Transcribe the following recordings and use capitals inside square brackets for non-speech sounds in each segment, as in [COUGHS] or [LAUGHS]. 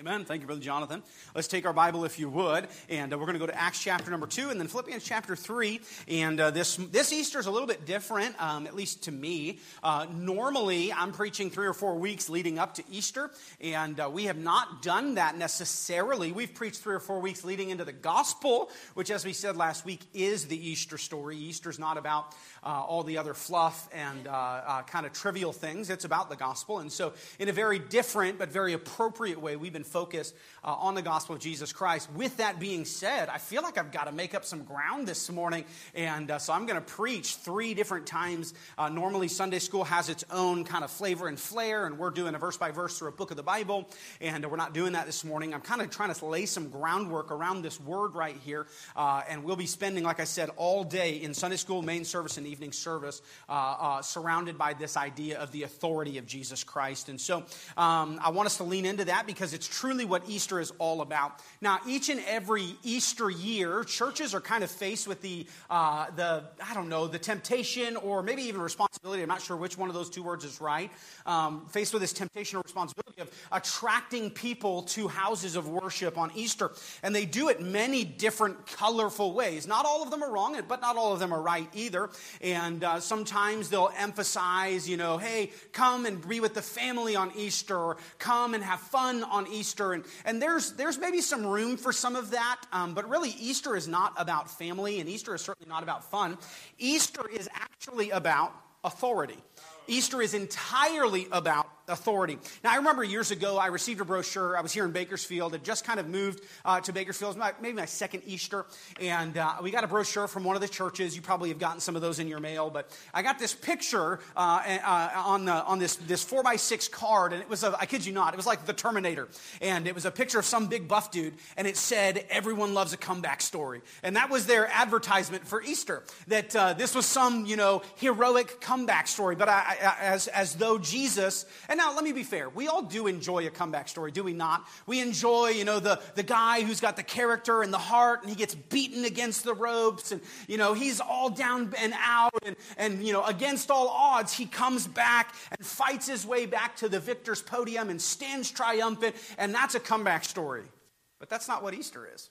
Amen. Thank you, Brother Jonathan. Let's take our Bible, if you would, and uh, we're going to go to Acts chapter number two, and then Philippians chapter three. And uh, this this Easter is a little bit different, um, at least to me. Uh, normally, I'm preaching three or four weeks leading up to Easter, and uh, we have not done that necessarily. We've preached three or four weeks leading into the gospel, which, as we said last week, is the Easter story. Easter's not about uh, all the other fluff and uh, kind of trivial things. It's about the gospel, and so in a very different but very appropriate way, we've been focus uh, on the gospel of Jesus Christ. With that being said, I feel like I've got to make up some ground this morning, and uh, so I'm going to preach three different times. Uh, normally, Sunday school has its own kind of flavor and flair, and we're doing a verse by verse through a book of the Bible, and we're not doing that this morning. I'm kind of trying to lay some groundwork around this word right here, uh, and we'll be spending, like I said, all day in Sunday school, main service, and evening service, uh, uh, surrounded by this idea of the authority of Jesus Christ. And so um, I want us to lean into that because it's truly what Easter is all about. Now, each and every Easter year, churches are kind of faced with the, uh, the I don't know, the temptation or maybe even responsibility. I'm not sure which one of those two words is right. Um, faced with this temptation or responsibility of attracting people to houses of worship on Easter. And they do it many different colorful ways. Not all of them are wrong, but not all of them are right either. And uh, sometimes they'll emphasize, you know, hey, come and be with the family on Easter, or come and have fun on Easter. And, and there's, there's maybe some room for some of that, um, but really, Easter is not about family, and Easter is certainly not about fun. Easter is actually about authority. Easter is entirely about authority. Now, I remember years ago, I received a brochure. I was here in Bakersfield. It just kind of moved uh, to Bakersfield. My, maybe my second Easter. And uh, we got a brochure from one of the churches. You probably have gotten some of those in your mail. But I got this picture uh, uh on, the, on this, this 4 by 6 card. And it was, a, I kid you not, it was like the Terminator. And it was a picture of some big buff dude. And it said, Everyone loves a comeback story. And that was their advertisement for Easter. That uh, this was some, you know, heroic comeback story. But I, I, as, as though Jesus, and now, let me be fair. We all do enjoy a comeback story, do we not? We enjoy, you know, the, the guy who's got the character and the heart and he gets beaten against the ropes and, you know, he's all down and out and, and you know, against all odds, he comes back and fights his way back to the victor's podium and stands triumphant. And that's a comeback story. But that's not what Easter is.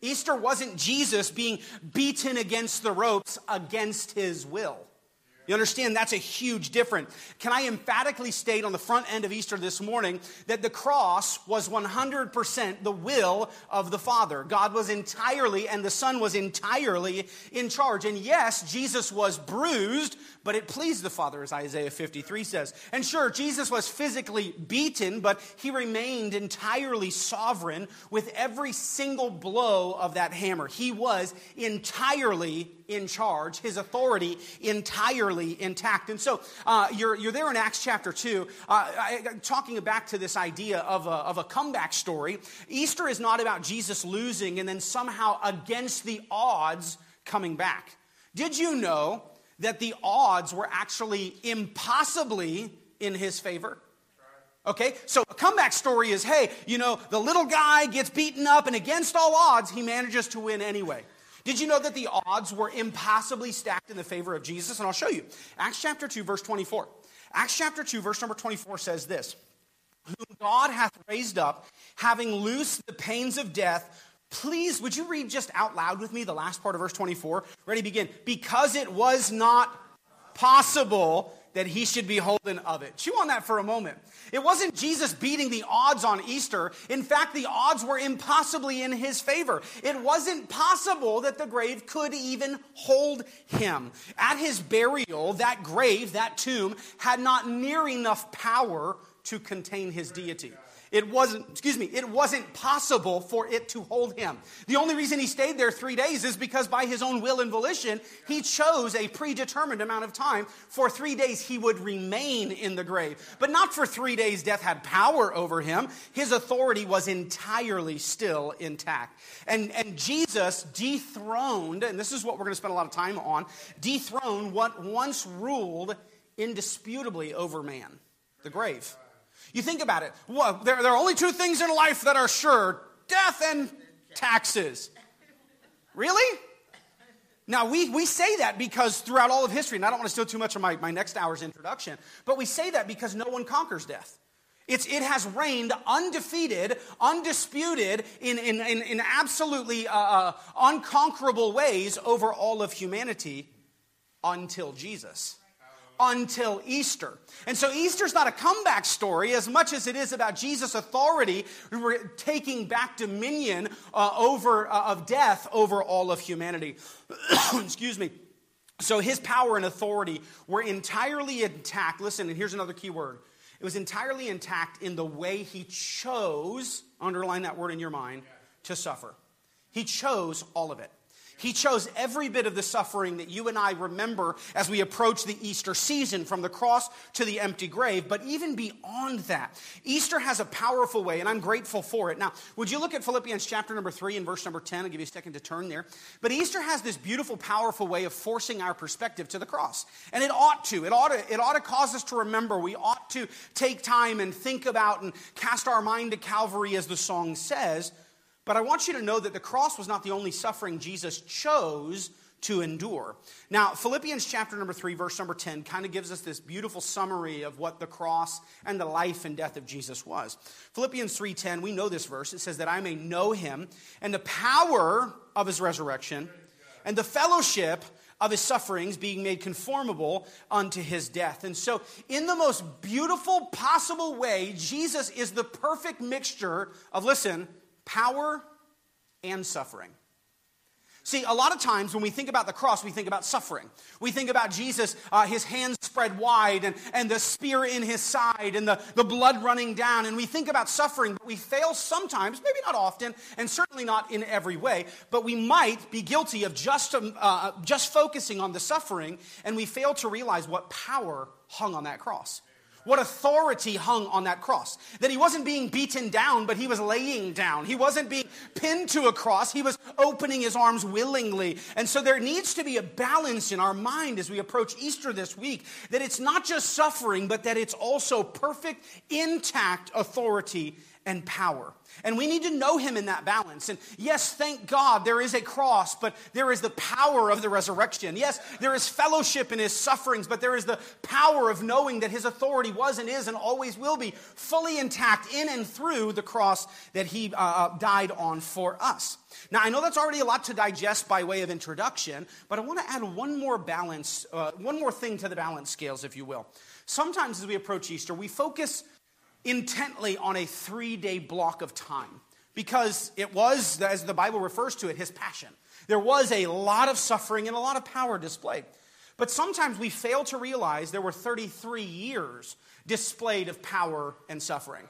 Easter wasn't Jesus being beaten against the ropes against his will. You understand that's a huge difference. Can I emphatically state on the front end of Easter this morning that the cross was 100% the will of the Father? God was entirely, and the Son was entirely in charge. And yes, Jesus was bruised, but it pleased the Father, as Isaiah 53 says. And sure, Jesus was physically beaten, but he remained entirely sovereign with every single blow of that hammer. He was entirely in charge, his authority entirely intact. And so uh, you're, you're there in Acts chapter 2, uh, I, talking back to this idea of a, of a comeback story. Easter is not about Jesus losing and then somehow against the odds coming back. Did you know that the odds were actually impossibly in his favor. Okay, so a comeback story is hey, you know, the little guy gets beaten up, and against all odds, he manages to win anyway. Did you know that the odds were impossibly stacked in the favor of Jesus? And I'll show you. Acts chapter 2, verse 24. Acts chapter 2, verse number 24 says this Whom God hath raised up, having loosed the pains of death Please, would you read just out loud with me the last part of verse 24? Ready, begin. Because it was not possible that he should be holden of it. Chew on that for a moment. It wasn't Jesus beating the odds on Easter. In fact, the odds were impossibly in his favor. It wasn't possible that the grave could even hold him. At his burial, that grave, that tomb, had not near enough power to contain his deity. It wasn't, excuse me, it wasn't possible for it to hold him. The only reason he stayed there three days is because by his own will and volition, he chose a predetermined amount of time. For three days, he would remain in the grave. But not for three days, death had power over him. His authority was entirely still intact. And, and Jesus dethroned, and this is what we're going to spend a lot of time on, dethroned what once ruled indisputably over man the grave. You think about it. Well, there, there are only two things in life that are sure death and taxes. Really? Now, we, we say that because throughout all of history, and I don't want to steal too much of my, my next hour's introduction, but we say that because no one conquers death. It's, it has reigned undefeated, undisputed, in, in, in, in absolutely uh, uh, unconquerable ways over all of humanity until Jesus until Easter. And so Easter's not a comeback story as much as it is about Jesus' authority taking back dominion uh, over uh, of death over all of humanity. [COUGHS] Excuse me. So his power and authority were entirely intact. Listen, and here's another key word. It was entirely intact in the way he chose, underline that word in your mind, to suffer. He chose all of it. He chose every bit of the suffering that you and I remember as we approach the Easter season from the cross to the empty grave. But even beyond that, Easter has a powerful way, and I'm grateful for it. Now, would you look at Philippians chapter number three and verse number 10? I'll give you a second to turn there. But Easter has this beautiful, powerful way of forcing our perspective to the cross. And it ought to. It ought to, it ought to cause us to remember. We ought to take time and think about and cast our mind to Calvary, as the song says. But I want you to know that the cross was not the only suffering Jesus chose to endure. Now, Philippians chapter number 3 verse number 10 kind of gives us this beautiful summary of what the cross and the life and death of Jesus was. Philippians 3:10, we know this verse. It says that I may know him and the power of his resurrection and the fellowship of his sufferings being made conformable unto his death. And so, in the most beautiful possible way, Jesus is the perfect mixture of listen, power and suffering. See, a lot of times when we think about the cross, we think about suffering. We think about Jesus, uh, his hands spread wide, and, and the spear in his side, and the, the blood running down. And we think about suffering, but we fail sometimes, maybe not often, and certainly not in every way. But we might be guilty of just, um, uh, just focusing on the suffering, and we fail to realize what power hung on that cross what authority hung on that cross. That he wasn't being beaten down, but he was laying down. He wasn't being pinned to a cross, he was opening his arms willingly. And so there needs to be a balance in our mind as we approach Easter this week that it's not just suffering, but that it's also perfect, intact authority and power. And we need to know him in that balance. And yes, thank God there is a cross, but there is the power of the resurrection. Yes, there is fellowship in his sufferings, but there is the power of knowing that his authority was and is and always will be fully intact in and through the cross that he uh, uh died on for us. Now, I know that's already a lot to digest by way of introduction, but I want to add one more balance, uh, one more thing to the balance scales, if you will. Sometimes as we approach Easter, we focus intently on a three day block of time because it was, as the Bible refers to it, his passion. There was a lot of suffering and a lot of power displayed. But sometimes we fail to realize there were 33 years displayed of power and suffering.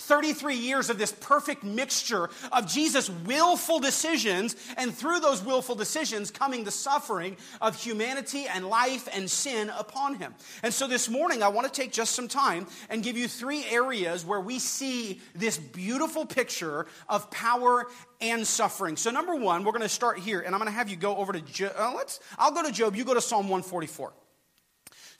33 years of this perfect mixture of Jesus' willful decisions, and through those willful decisions coming the suffering of humanity and life and sin upon him. And so this morning, I want to take just some time and give you three areas where we see this beautiful picture of power and suffering. So, number one, we're going to start here, and I'm going to have you go over to Job. Uh, let's. I'll go to Job. You go to Psalm 144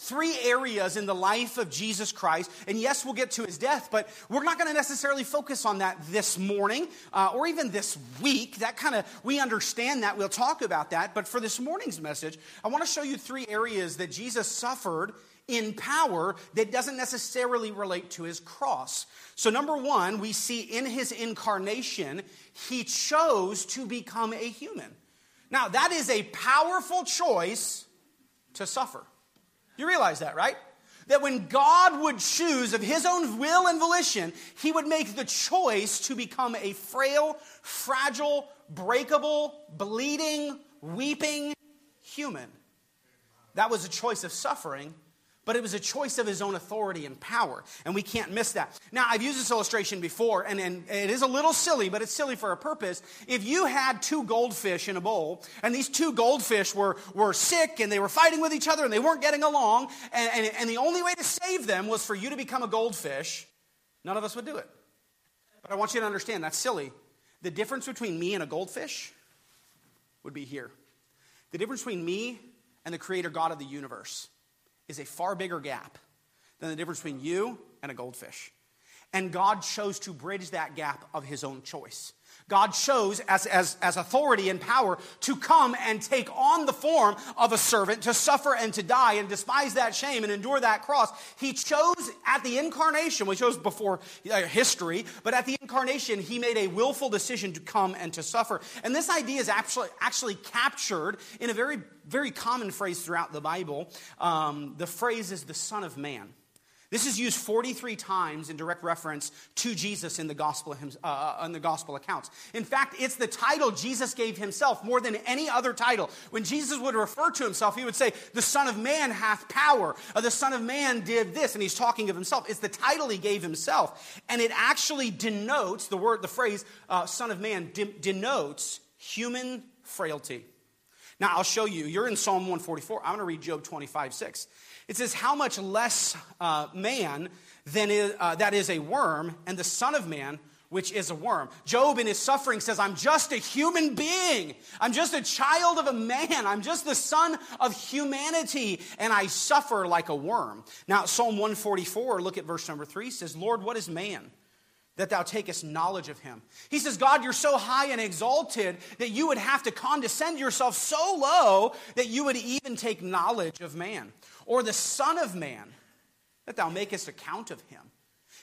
three areas in the life of Jesus Christ. And yes, we'll get to his death, but we're not going to necessarily focus on that this morning uh, or even this week. That kind of, we understand that. We'll talk about that. But for this morning's message, I want to show you three areas that Jesus suffered in power that doesn't necessarily relate to his cross. So, number one, we see in his incarnation, he chose to become a human. Now, that is a powerful choice to suffer. You realize that, right? That when God would choose of his own will and volition, he would make the choice to become a frail, fragile, breakable, bleeding, weeping human. That was a choice of suffering but it was a choice of his own authority and power, and we can't miss that. Now, I've used this illustration before, and, and it is a little silly, but it's silly for a purpose. If you had two goldfish in a bowl, and these two goldfish were, were sick, and they were fighting with each other, and they weren't getting along, and, and, and the only way to save them was for you to become a goldfish, none of us would do it. But I want you to understand that's silly. The difference between me and a goldfish would be here. The difference between me and the creator God of the universe is a far bigger gap than the difference between you and a goldfish. And God chose to bridge that gap of his own choice. God chose as, as, as authority and power to come and take on the form of a servant, to suffer and to die and despise that shame and endure that cross. He chose at the incarnation, we chose before uh, history, but at the incarnation, he made a willful decision to come and to suffer. And this idea is actually, actually captured in a very, very common phrase throughout the Bible. Um, the phrase is the Son of Man. This is used 43 times in direct reference to Jesus in the gospel, uh, uh, in the gospel accounts. In fact, it's the title Jesus gave himself more than any other title. When Jesus would refer to himself, he would say, The Son of Man hath power. Or, the Son of Man did this. And he's talking of himself. It's the title he gave himself. And it actually denotes, the word, the phrase, uh, Son of Man, de- denotes human frailty. Now, I'll show you. You're in Psalm 144. I'm going to read Job 25, 6. It says, How much less uh, man than is, uh, that is a worm, and the Son of Man, which is a worm. Job, in his suffering, says, I'm just a human being. I'm just a child of a man. I'm just the son of humanity, and I suffer like a worm. Now, Psalm 144, look at verse number three, says, Lord, what is man? That thou takest knowledge of him. He says, God, you're so high and exalted that you would have to condescend yourself so low that you would even take knowledge of man or the Son of Man, that thou makest account of him.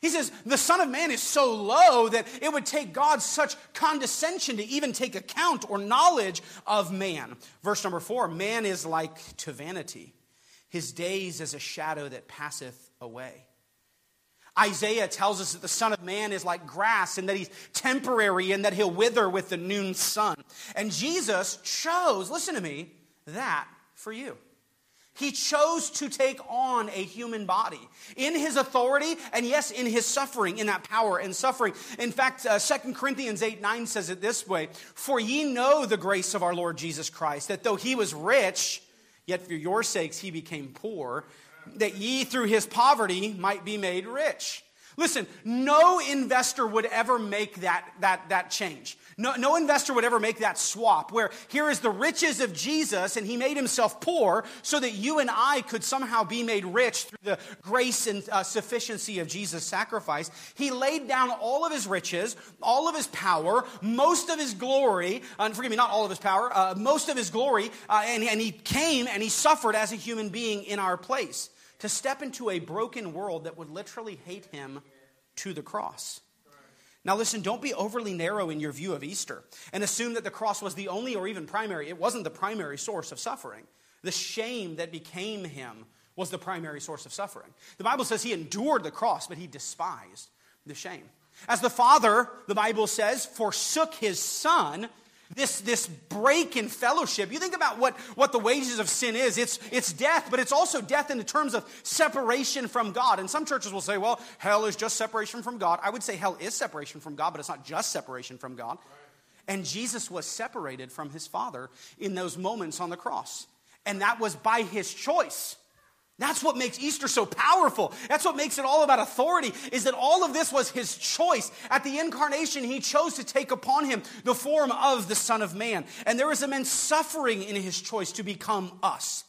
He says, the Son of Man is so low that it would take God such condescension to even take account or knowledge of man. Verse number four man is like to vanity, his days as a shadow that passeth away. Isaiah tells us that the Son of Man is like grass and that he's temporary and that he'll wither with the noon sun. And Jesus chose, listen to me, that for you. He chose to take on a human body in his authority and, yes, in his suffering, in that power and suffering. In fact, uh, 2 Corinthians 8 9 says it this way For ye know the grace of our Lord Jesus Christ, that though he was rich, yet for your sakes he became poor, that ye through his poverty might be made rich. Listen, no investor would ever make that, that, that change. No, no investor would ever make that swap where here is the riches of Jesus and he made himself poor so that you and I could somehow be made rich through the grace and uh, sufficiency of Jesus' sacrifice. He laid down all of his riches, all of his power, most of his glory, and forgive me, not all of his power, uh, most of his glory, uh, and, and he came and he suffered as a human being in our place to step into a broken world that would literally hate him to the cross. Now, listen, don't be overly narrow in your view of Easter and assume that the cross was the only or even primary. It wasn't the primary source of suffering. The shame that became him was the primary source of suffering. The Bible says he endured the cross, but he despised the shame. As the Father, the Bible says, forsook his Son, this, this break in fellowship. You think about what, what the wages of sin is. It's, it's death, but it's also death in the terms of separation from God. And some churches will say, well, hell is just separation from God. I would say hell is separation from God, but it's not just separation from God. And Jesus was separated from his Father in those moments on the cross. And that was by his choice. That's what makes Easter so powerful. That's what makes it all about authority, is that all of this was his choice. At the incarnation, he chose to take upon him the form of the Son of Man. And there was immense suffering in his choice to become us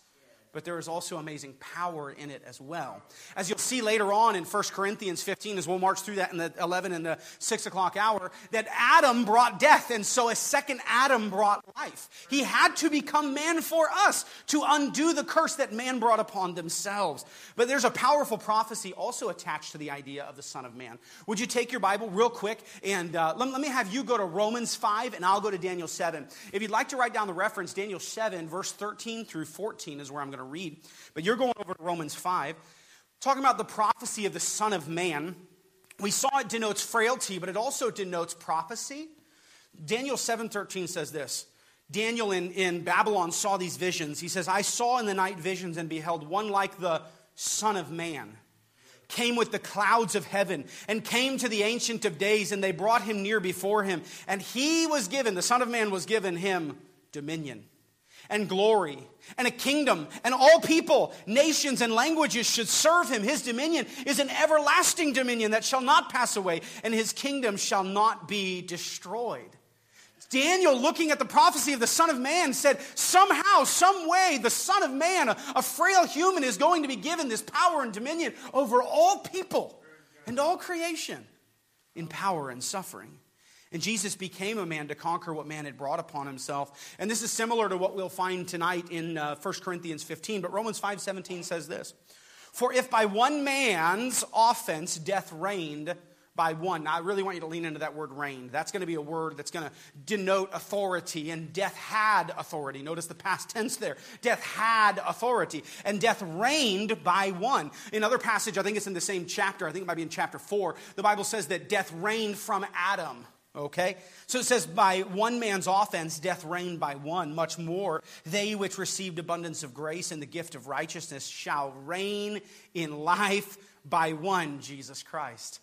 but there is also amazing power in it as well. As you'll see later on in 1 Corinthians 15, as we'll march through that in the 11 and the 6 o'clock hour, that Adam brought death, and so a second Adam brought life. He had to become man for us to undo the curse that man brought upon themselves. But there's a powerful prophecy also attached to the idea of the Son of Man. Would you take your Bible real quick and uh, let, let me have you go to Romans 5 and I'll go to Daniel 7. If you'd like to write down the reference, Daniel 7, verse 13 through 14 is where I'm going going to read. But you're going over to Romans 5, talking about the prophecy of the Son of Man. We saw it denotes frailty, but it also denotes prophecy. Daniel 7:13 says this. Daniel in, in Babylon saw these visions. He says, I saw in the night visions and beheld one like the Son of Man came with the clouds of heaven and came to the Ancient of Days, and they brought him near before him. And he was given, the Son of Man was given him dominion and glory and a kingdom, and all people, nations, and languages should serve him. His dominion is an everlasting dominion that shall not pass away, and his kingdom shall not be destroyed. Daniel, looking at the prophecy of the Son of Man, said, Somehow, some way, the Son of Man, a, a frail human, is going to be given this power and dominion over all people. and all creation in power and suffering. And Jesus became a man to conquer what man had brought upon himself. And this is similar to what we'll find tonight in uh, 1 Corinthians 15. But Romans 5:17 says this: For if by one man's offense death reigned by one. Now, I really want you to lean into that word reigned. That's going to be a word that's going to denote authority, and death had authority. Notice the past tense there. Death had authority, and death reigned by one. In other passage, I think it's in the same chapter, I think it might be in chapter 4, the Bible says that death reigned from Adam. Okay? So it says, by one man's offense, death reigned by one. Much more, they which received abundance of grace and the gift of righteousness shall reign in life by one, Jesus Christ.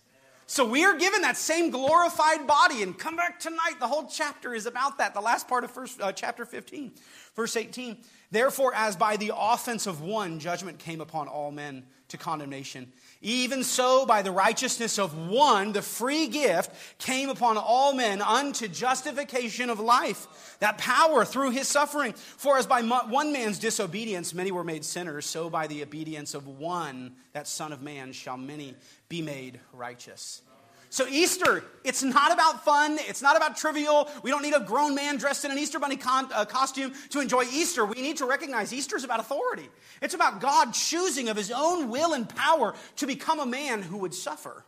So we are given that same glorified body, and come back tonight. The whole chapter is about that. The last part of first, uh, chapter 15, verse 18. Therefore, as by the offense of one, judgment came upon all men to condemnation, even so by the righteousness of one, the free gift came upon all men unto justification of life. That power through his suffering. For as by one man's disobedience many were made sinners, so by the obedience of one, that Son of Man, shall many be made righteous. So, Easter, it's not about fun. It's not about trivial. We don't need a grown man dressed in an Easter bunny con- uh, costume to enjoy Easter. We need to recognize Easter is about authority. It's about God choosing of his own will and power to become a man who would suffer.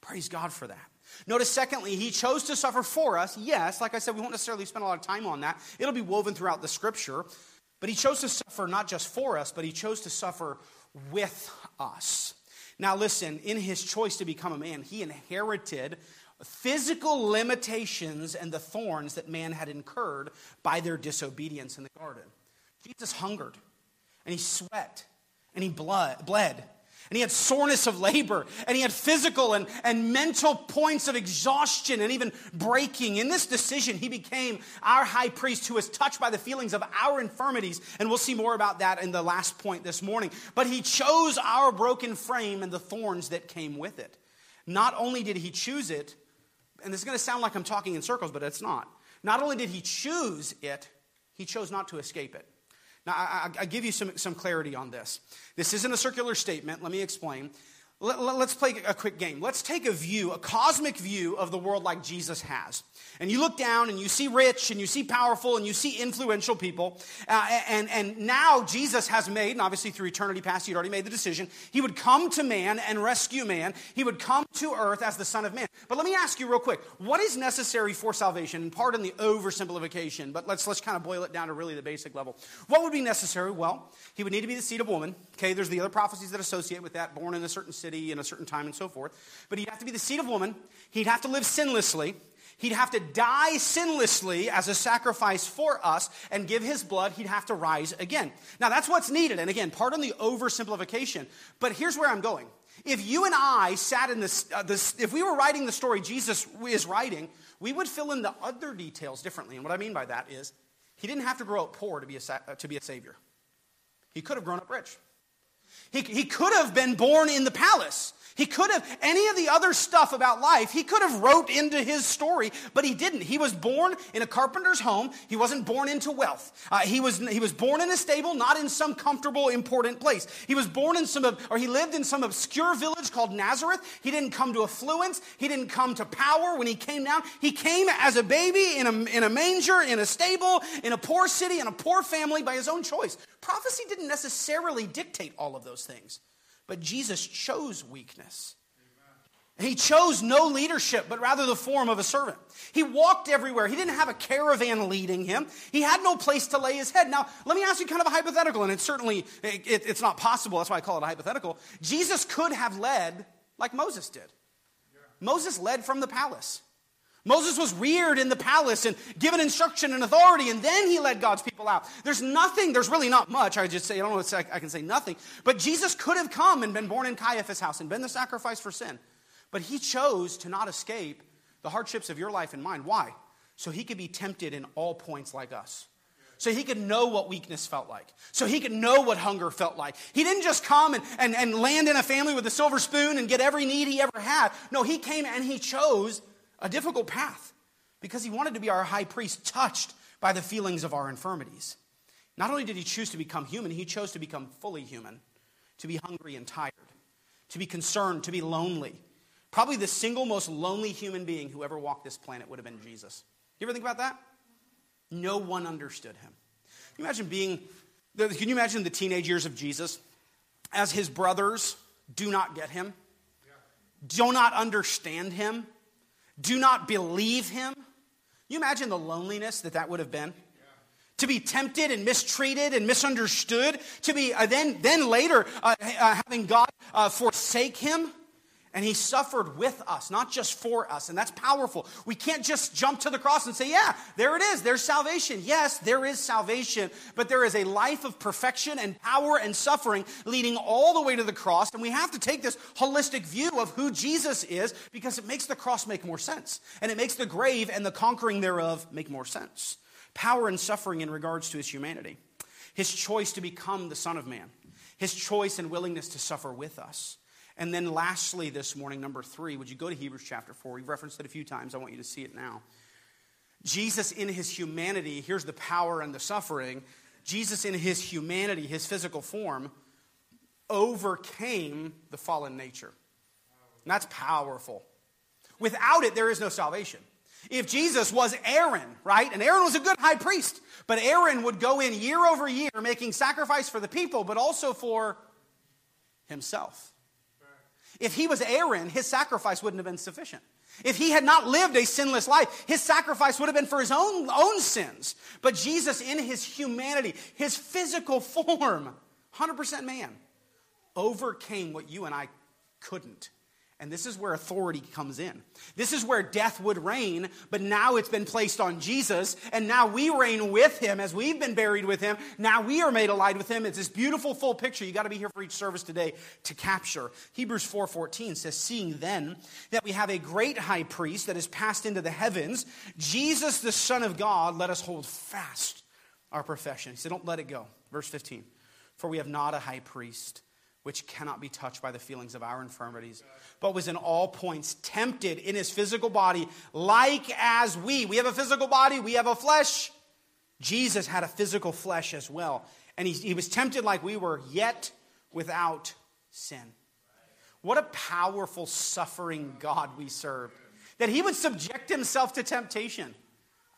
Praise God for that. Notice, secondly, he chose to suffer for us. Yes, like I said, we won't necessarily spend a lot of time on that. It'll be woven throughout the scripture. But he chose to suffer not just for us, but he chose to suffer with us. Now, listen, in his choice to become a man, he inherited physical limitations and the thorns that man had incurred by their disobedience in the garden. Jesus hungered, and he sweat, and he bled, and he had soreness of labor, and he had physical and, and mental points of exhaustion and even breaking. In this decision, he became our high priest who was touched by the feelings of our infirmities. And we'll see more about that in the last point this morning. But he chose our broken frame and the thorns that came with it. Not only did he choose it, and this is going to sound like I'm talking in circles, but it's not. Not only did he choose it, he chose not to escape it. Now, I, I, give you some, some clarity on this. This isn't a circular statement. Let me explain. Let, us play a quick game. Let's take a view, a cosmic view of the world like Jesus has. And you look down and you see rich and you see powerful and you see influential people. Uh, and, and now Jesus has made, and obviously through eternity past, he'd already made the decision, he would come to man and rescue man. He would come to earth as the Son of Man. But let me ask you real quick what is necessary for salvation? And pardon the oversimplification, but let's, let's kind of boil it down to really the basic level. What would be necessary? Well, he would need to be the seed of woman. Okay, there's the other prophecies that associate with that, born in a certain city in a certain time and so forth. But he'd have to be the seed of woman. He'd have to live sinlessly. He'd have to die sinlessly as a sacrifice for us and give his blood. He'd have to rise again. Now, that's what's needed. And again, pardon the oversimplification, but here's where I'm going. If you and I sat in this, uh, this, if we were writing the story Jesus is writing, we would fill in the other details differently. And what I mean by that is, he didn't have to grow up poor to be a, uh, to be a savior. He could have grown up rich. He, he could have been born in the palace. He could have, any of the other stuff about life, he could have wrote into his story, but he didn't. He was born in a carpenter's home. He wasn't born into wealth. Uh, he, was, he was born in a stable, not in some comfortable, important place. He was born in some, or he lived in some obscure village called Nazareth. He didn't come to affluence. He didn't come to power when he came down. He came as a baby in a, in a manger, in a stable, in a poor city, in a poor family by his own choice. Prophecy didn't necessarily dictate all of those things. But Jesus chose weakness. He chose no leadership, but rather the form of a servant. He walked everywhere. He didn't have a caravan leading him. He had no place to lay his head. Now, let me ask you kind of a hypothetical, and it's certainly, it, it, it's not possible. That's why I call it a hypothetical. Jesus could have led like Moses did. Moses led from the palace. Moses was reared in the palace and given instruction and authority, and then he led God's people out. There's nothing, there's really not much. I just say, I don't know if I can say nothing. But Jesus could have come and been born in Caiaphas' house and been the sacrifice for sin. But he chose to not escape the hardships of your life and mine. Why? So he could be tempted in all points like us. So he could know what weakness felt like. So he could know what hunger felt like. He didn't just come and, and, and land in a family with a silver spoon and get every need he ever had. No, he came and he chose a difficult path because he wanted to be our high priest, touched by the feelings of our infirmities. Not only did he choose to become human, he chose to become fully human, to be hungry and tired, to be concerned, to be lonely, Probably the single most lonely human being who ever walked this planet would have been Jesus. You ever think about that? No one understood him. Can you imagine being, can you imagine the teenage years of Jesus as his brothers do not get him, do not understand him, do not believe him? You imagine the loneliness that that would have been? to be tempted and mistreated and misunderstood, to be uh, then, then later uh, uh, having God uh, forsake him. And he suffered with us, not just for us. And that's powerful. We can't just jump to the cross and say, yeah, there it is. There's salvation. Yes, there is salvation. But there is a life of perfection and power and suffering leading all the way to the cross. And we have to take this holistic view of who Jesus is because it makes the cross make more sense. And it makes the grave and the conquering thereof make more sense. Power and suffering in regards to his humanity. His choice to become the Son of Man. His choice and willingness to suffer with us and then, lastly, this morning, number three, would you go to Hebrews chapter 4? We've referenced it a few times. I want you to see it now. Jesus, in his humanity, here's the power and the suffering. Jesus, in his humanity, his physical form, overcame the fallen nature. And that's powerful. Without it, there is no salvation. If Jesus was Aaron, right? And Aaron was a good high priest, but Aaron would go in year over year making sacrifice for the people, but also for himself. If he was Aaron, his sacrifice wouldn't have been sufficient. If he had not lived a sinless life, his sacrifice would have been for his own, own sins. But Jesus, in his humanity, his physical form, 100% man, overcame what you and I couldn't. And this is where authority comes in. This is where death would reign, but now it's been placed on Jesus, and now we reign with him as we've been buried with him. Now we are made alive with him. It's this beautiful full picture. You got to be here for each service today to capture. Hebrews 4:14 says, "Seeing then that we have a great high priest that has passed into the heavens, Jesus the Son of God, let us hold fast our profession." He said, "Don't let it go." Verse 15. For we have not a high priest which cannot be touched by the feelings of our infirmities, but was in all points tempted in his physical body, like as we. We have a physical body, we have a flesh. Jesus had a physical flesh as well. And he, he was tempted like we were, yet without sin. What a powerful, suffering God we serve. That he would subject himself to temptation.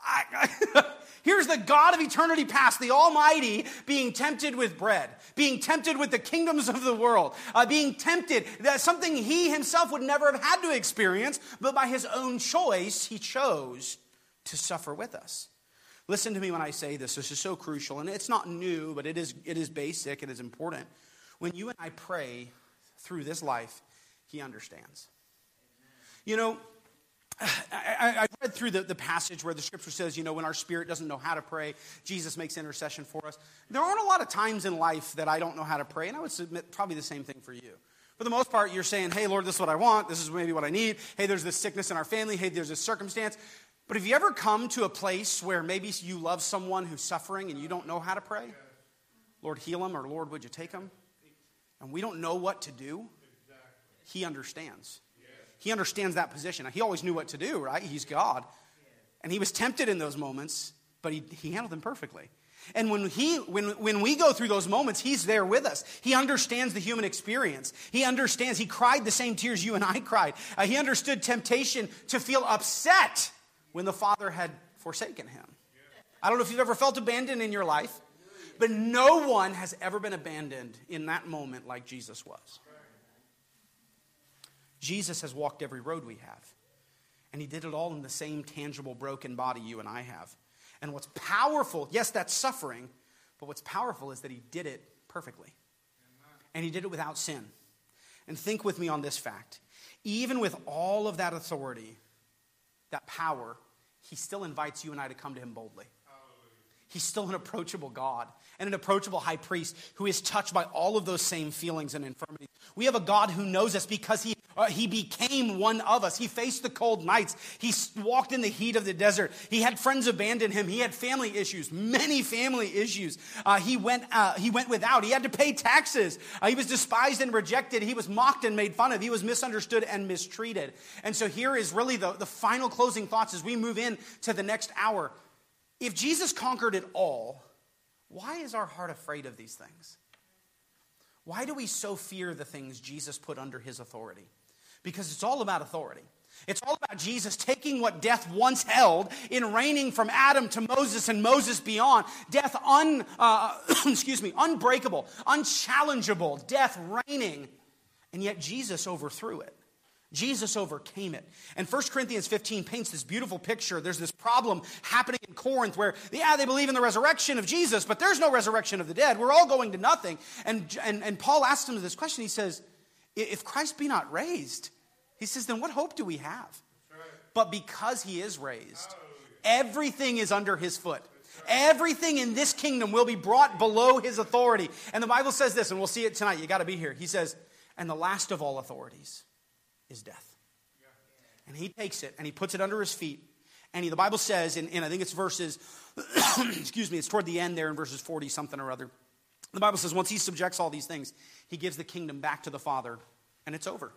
I, [LAUGHS] Here's the God of eternity past, the Almighty, being tempted with bread, being tempted with the kingdoms of the world, uh, being tempted, that something he himself would never have had to experience, but by his own choice, he chose to suffer with us. Listen to me when I say this. This is so crucial, and it's not new, but it is, it is basic, it is important. When you and I pray through this life, he understands. You know, I, I, read through the, the passage where the scripture says, you know, when our spirit doesn't know how to pray, Jesus makes intercession for us. There aren't a lot of times in life that I don't know how to pray, and I would submit probably the same thing for you. For the most part, you're saying, hey, Lord, this is what I want. This is maybe what I need. Hey, there's this sickness in our family. Hey, there's this circumstance. But have you ever come to a place where maybe you love someone who's suffering and you don't know how to pray? Lord, heal them, or Lord, would you take them? And we don't know what to do. He understands. He understands that position. He always knew what to do, right? He's God. And he was tempted in those moments, but he, he handled them perfectly. And when, he, when, when we go through those moments, he's there with us. He understands the human experience. He understands. He cried the same tears you and I cried. Uh, he understood temptation to feel upset when the Father had forsaken him. I don't know if you've ever felt abandoned in your life, but no one has ever been abandoned in that moment like Jesus was. Jesus has walked every road we have. And he did it all in the same tangible, broken body you and I have. And what's powerful, yes, that's suffering, but what's powerful is that he did it perfectly. And he did it without sin. And think with me on this fact. Even with all of that authority, that power, he still invites you and I to come to him boldly. He's still an approachable God and an approachable high priest who is touched by all of those same feelings and infirmities. We have a God who knows us because he, uh, he became one of us. He faced the cold nights. He walked in the heat of the desert. He had friends abandon him. He had family issues, many family issues. Uh, he, went, uh, he went without. He had to pay taxes. Uh, he was despised and rejected. He was mocked and made fun of. He was misunderstood and mistreated. And so here is really the, the final closing thoughts as we move in to the next hour. If Jesus conquered it all, why is our heart afraid of these things? Why do we so fear the things Jesus put under his authority? Because it's all about authority. It's all about Jesus taking what death once held in reigning from Adam to Moses and Moses beyond. Death un, uh, [CLEARS THROAT] excuse me, unbreakable, unchallengeable, death reigning. And yet Jesus overthrew it. Jesus overcame it. And 1 Corinthians 15 paints this beautiful picture. There's this problem happening in Corinth where, yeah, they believe in the resurrection of Jesus, but there's no resurrection of the dead. We're all going to nothing. And, and, and Paul asks him this question. He says, If Christ be not raised, he says, then what hope do we have? But because he is raised, everything is under his foot. Everything in this kingdom will be brought below his authority. And the Bible says this, and we'll see it tonight. You got to be here. He says, and the last of all authorities is death. And he takes it and he puts it under his feet. And he, the Bible says, and, I think it's verses, [COUGHS] excuse me, it's toward the end there in verses 40 something or other. The Bible says, once he subjects all these things, he gives the kingdom back to the Father, and it's over.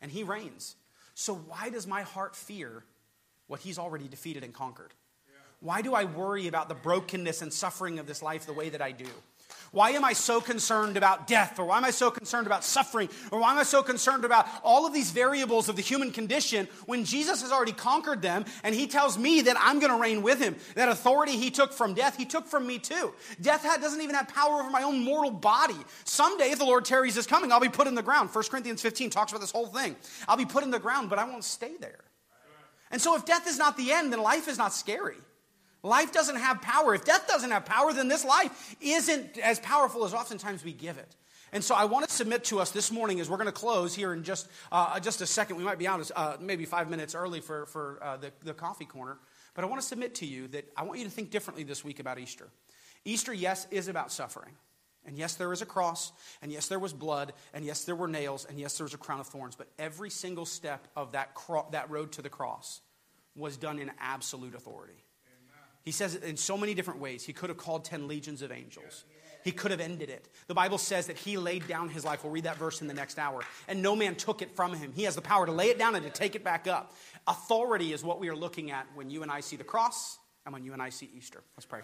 And he reigns. So why does my heart fear what he's already defeated and conquered? Why do I worry about the brokenness and suffering of this life the way that I do? Why am I so concerned about death? Or why am I so concerned about suffering? Or why am I so concerned about all of these variables of the human condition when Jesus has already conquered them and he tells me that I'm going to reign with him? That authority he took from death, he took from me too. Death doesn't even have power over my own mortal body. Someday, if the Lord tarries is coming, I'll be put in the ground. 1 Corinthians 15 talks about this whole thing. I'll be put in the ground, but I won't stay there. And so, if death is not the end, then life is not scary. Life doesn't have power. If death doesn't have power, then this life isn't as powerful as oftentimes we give it. And so I want to submit to us this morning as we're going to close here in just, uh, just a second. We might be out uh, maybe five minutes early for, for uh, the, the coffee corner. But I want to submit to you that I want you to think differently this week about Easter. Easter, yes, is about suffering. And yes, there is a cross. And yes, there was blood. And yes, there were nails. And yes, there was a crown of thorns. But every single step of that, cro- that road to the cross was done in absolute authority. He says it in so many different ways. He could have called 10 legions of angels. He could have ended it. The Bible says that he laid down his life. We'll read that verse in the next hour. And no man took it from him. He has the power to lay it down and to take it back up. Authority is what we are looking at when you and I see the cross and when you and I see Easter. Let's pray.